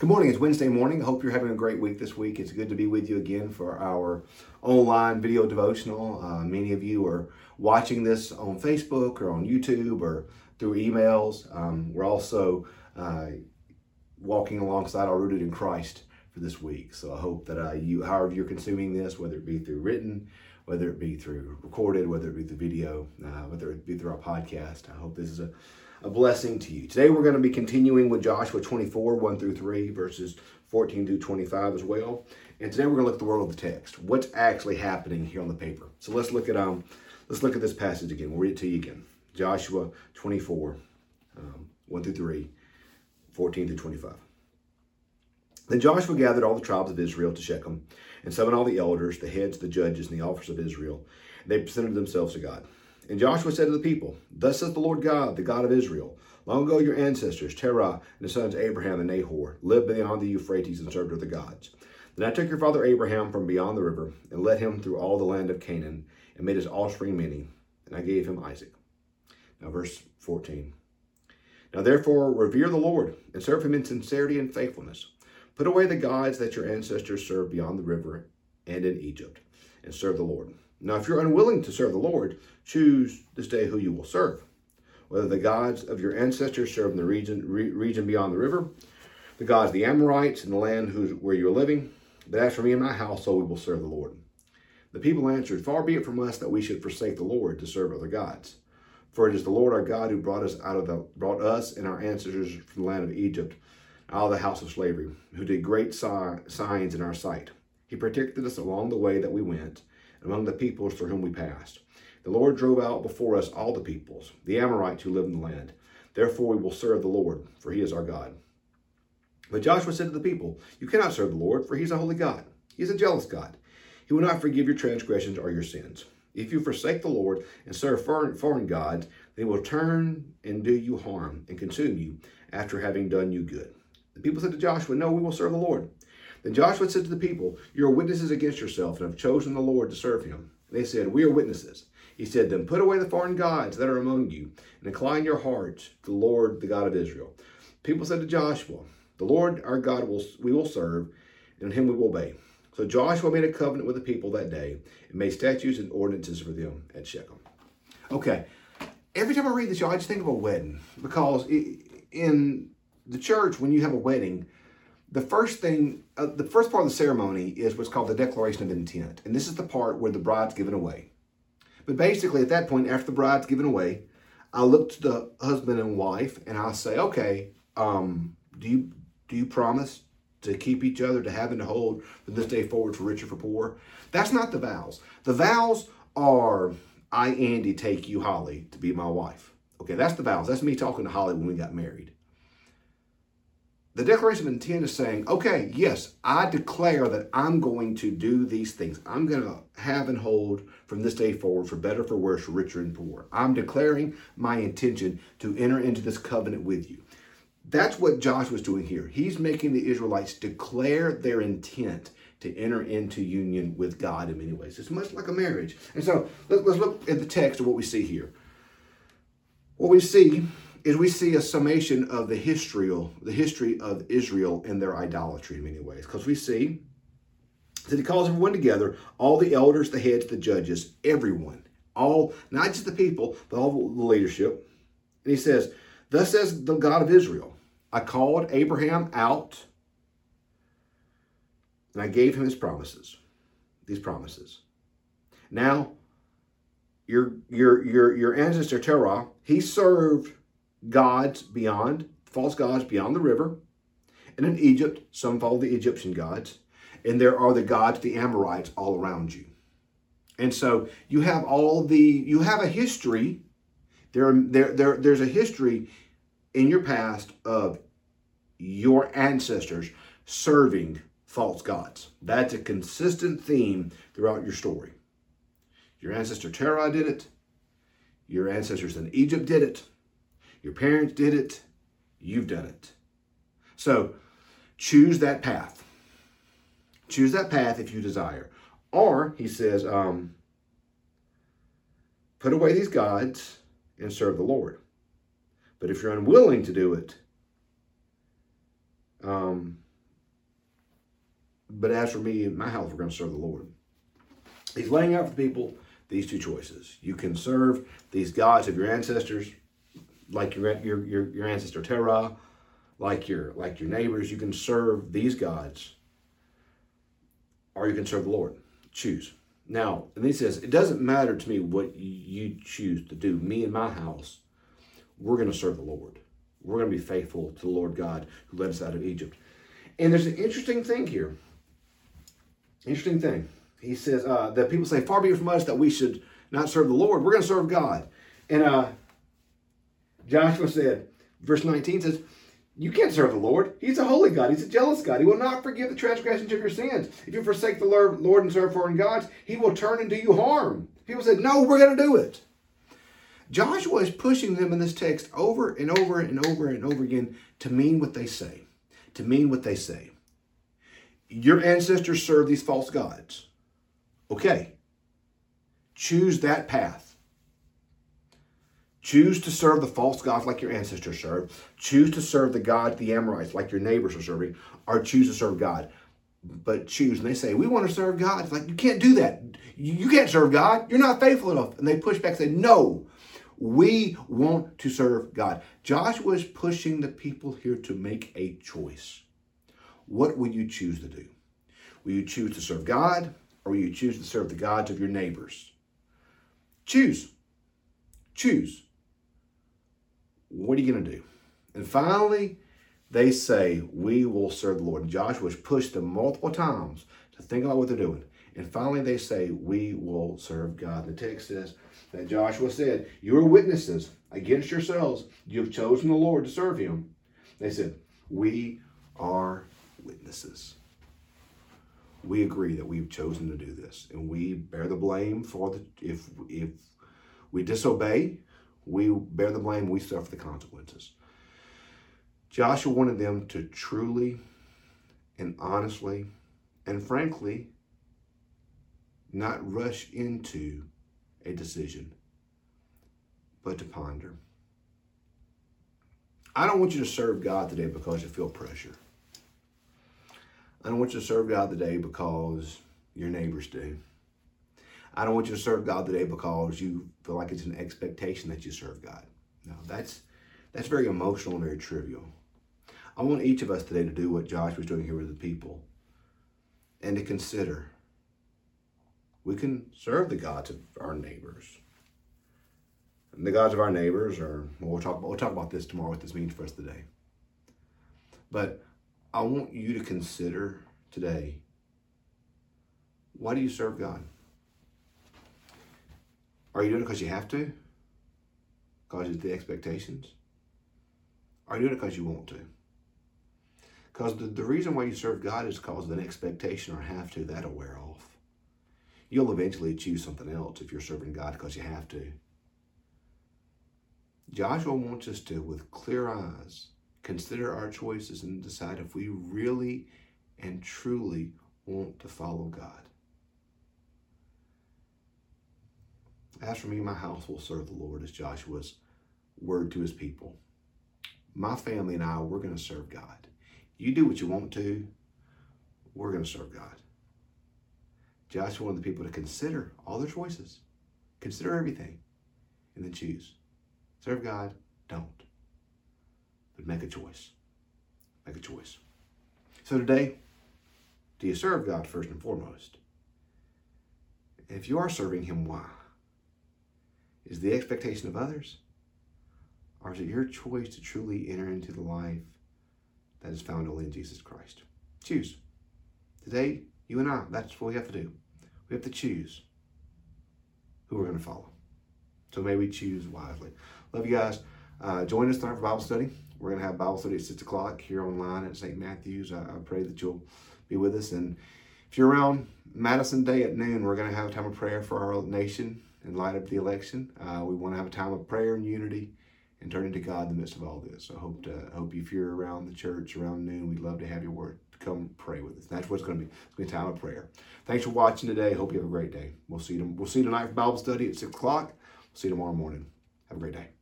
Good morning. It's Wednesday morning. I hope you're having a great week this week. It's good to be with you again for our online video devotional. Uh, many of you are watching this on Facebook or on YouTube or through emails. Um, we're also uh, walking alongside our Rooted in Christ for this week. So I hope that uh, you, however you're consuming this, whether it be through written, whether it be through recorded, whether it be through video, uh, whether it be through our podcast, I hope this is a a blessing to you. Today we're going to be continuing with Joshua 24, 1 through 3, verses 14 through 25 as well. And today we're going to look at the world of the text. What's actually happening here on the paper. So let's look at um let's look at this passage again. We'll read it to you again. Joshua 24, um, 1 through 3, 14 through 25. Then Joshua gathered all the tribes of Israel to Shechem, and summoned all the elders, the heads, the judges, and the officers of Israel. And they presented themselves to God. And Joshua said to the people, Thus saith the Lord God, the God of Israel, Long ago your ancestors, Terah and his sons Abraham and Nahor, lived beyond the Euphrates and served other gods. Then I took your father Abraham from beyond the river, and led him through all the land of Canaan, and made his offspring many, and I gave him Isaac. Now, verse 14. Now therefore revere the Lord, and serve him in sincerity and faithfulness. Put away the gods that your ancestors served beyond the river and in Egypt, and serve the Lord. Now, if you're unwilling to serve the Lord, choose this day who you will serve. Whether the gods of your ancestors served in the region, re, region beyond the river, the gods of the Amorites in the land where you are living. But as for me and my household, we will serve the Lord. The people answered, Far be it from us that we should forsake the Lord to serve other gods. For it is the Lord our God who brought us out of the brought us and our ancestors from the land of Egypt, out of the house of slavery, who did great signs in our sight. He protected us along the way that we went among the peoples through whom we passed. The Lord drove out before us all the peoples, the Amorites who live in the land. Therefore we will serve the Lord, for he is our God. But Joshua said to the people, You cannot serve the Lord, for he is a holy God. He is a jealous God. He will not forgive your transgressions or your sins. If you forsake the Lord and serve foreign, foreign gods, they will turn and do you harm and consume you after having done you good. The people said to Joshua, No, we will serve the Lord. Then Joshua said to the people, You are witnesses against yourself and have chosen the Lord to serve him. They said, We are witnesses. He said, Then put away the foreign gods that are among you and incline your hearts to the Lord, the God of Israel. People said to Joshua, The Lord our God will, we will serve, and him we will obey. So Joshua made a covenant with the people that day and made statutes and ordinances for them at Shechem. Okay, every time I read this, y'all, I just think of a wedding because in the church, when you have a wedding, the first thing, uh, the first part of the ceremony is what's called the declaration of intent. And this is the part where the bride's given away. But basically, at that point, after the bride's given away, I look to the husband and wife and I say, okay, um, do you do you promise to keep each other, to have and to hold from this day forward for richer for poor? That's not the vows. The vows are, I, Andy, take you, Holly, to be my wife. Okay, that's the vows. That's me talking to Holly when we got married. The Declaration of Intent is saying, okay, yes, I declare that I'm going to do these things. I'm going to have and hold from this day forward for better, for worse, richer and poor. I'm declaring my intention to enter into this covenant with you. That's what Joshua's doing here. He's making the Israelites declare their intent to enter into union with God in many ways. It's much like a marriage. And so let's look at the text of what we see here. What we see is we see a summation of the history, the history of Israel and their idolatry in many ways. Because we see that he calls everyone together, all the elders, the heads, the judges, everyone, all, not just the people, but all the leadership. And he says, Thus says the God of Israel, I called Abraham out and I gave him his promises, these promises. Now, your, your, your, your ancestor Terah, he served gods beyond, false gods beyond the river. And in Egypt, some follow the Egyptian gods. And there are the gods, the Amorites, all around you. And so you have all the, you have a history. There, there, there, there's a history in your past of your ancestors serving false gods. That's a consistent theme throughout your story. Your ancestor Terah did it. Your ancestors in Egypt did it. Your parents did it. You've done it. So choose that path. Choose that path if you desire. Or, he says, um, put away these gods and serve the Lord. But if you're unwilling to do it, um, but as for me and my house, we're going to serve the Lord. He's laying out for the people these two choices. You can serve these gods of your ancestors, like your your your, your ancestor Terah, like your like your neighbors. You can serve these gods, or you can serve the Lord. Choose. Now, and he says, it doesn't matter to me what you choose to do. Me and my house, we're going to serve the Lord. We're going to be faithful to the Lord God who led us out of Egypt. And there's an interesting thing here. Interesting thing. He says uh, that people say, far be it from us that we should not serve the Lord. We're going to serve God. And uh, Joshua said, verse 19 says, you can't serve the Lord. He's a holy God. He's a jealous God. He will not forgive the transgressions of your sins. If you forsake the Lord and serve foreign gods, he will turn and do you harm. People said, no, we're going to do it. Joshua is pushing them in this text over and over and over and over again to mean what they say. To mean what they say. Your ancestors served these false gods. Okay. Choose that path. Choose to serve the false gods like your ancestors served. Choose to serve the God, the Amorites, like your neighbors are serving, or choose to serve God. But choose. And they say, We want to serve God. It's like, you can't do that. You can't serve God. You're not faithful enough. And they push back and say, No, we want to serve God. Joshua is pushing the people here to make a choice. What will you choose to do? Will you choose to serve God or will you choose to serve the gods of your neighbors? Choose. Choose. What are you going to do? And finally, they say, We will serve the Lord. And Joshua has pushed them multiple times to think about what they're doing. And finally, they say, We will serve God. The text says, that Joshua said, You are witnesses against yourselves. You have chosen the Lord to serve him. They said, We are witnesses. We agree that we've chosen to do this, and we bear the blame for the if if we disobey, we bear the blame, we suffer the consequences. Joshua wanted them to truly and honestly and frankly not rush into a decision, but to ponder. I don't want you to serve God today because you feel pressure. I don't want you to serve God today because your neighbors do. I don't want you to serve God today because you feel like it's an expectation that you serve God. No, that's that's very emotional and very trivial. I want each of us today to do what Josh was doing here with the people and to consider we can serve the gods of our neighbors. And the gods of our neighbors are, we'll talk, we'll talk about this tomorrow, what this means for us today. But I want you to consider today why do you serve God? Are you doing it because you have to? Because of the expectations? Are you doing it because you want to? Because the, the reason why you serve God is because of an expectation or have to, that'll wear off. You'll eventually choose something else if you're serving God because you have to. Joshua wants us to, with clear eyes, consider our choices and decide if we really and truly want to follow God. As for me, my house will serve the Lord, as Joshua's word to his people. My family and I, we're going to serve God. You do what you want to, we're going to serve God. Joshua wanted the people to consider all their choices, consider everything, and then choose. Serve God, don't. But make a choice. Make a choice. So today, do you serve God first and foremost? And if you are serving Him, why? Is the expectation of others? Or is it your choice to truly enter into the life that is found only in Jesus Christ? Choose. Today, you and I, that's what we have to do. We have to choose who we're going to follow. So may we choose wisely. Love you guys. Uh, join us tonight for Bible study. We're going to have Bible study at 6 o'clock here online at St. Matthew's. I, I pray that you'll be with us. And if you're around Madison Day at noon, we're going to have a time of prayer for our nation in light of the election. Uh, we want to have a time of prayer and unity and turning to God in the midst of all this. I hope to, I hope if you're around the church around noon, we'd love to have your word. Come pray with us. That's what's going to be. It's going to be a time of prayer. Thanks for watching today. Hope you have a great day. We'll see you. We'll see you tonight for Bible study at six o'clock. We'll see you tomorrow morning. Have a great day.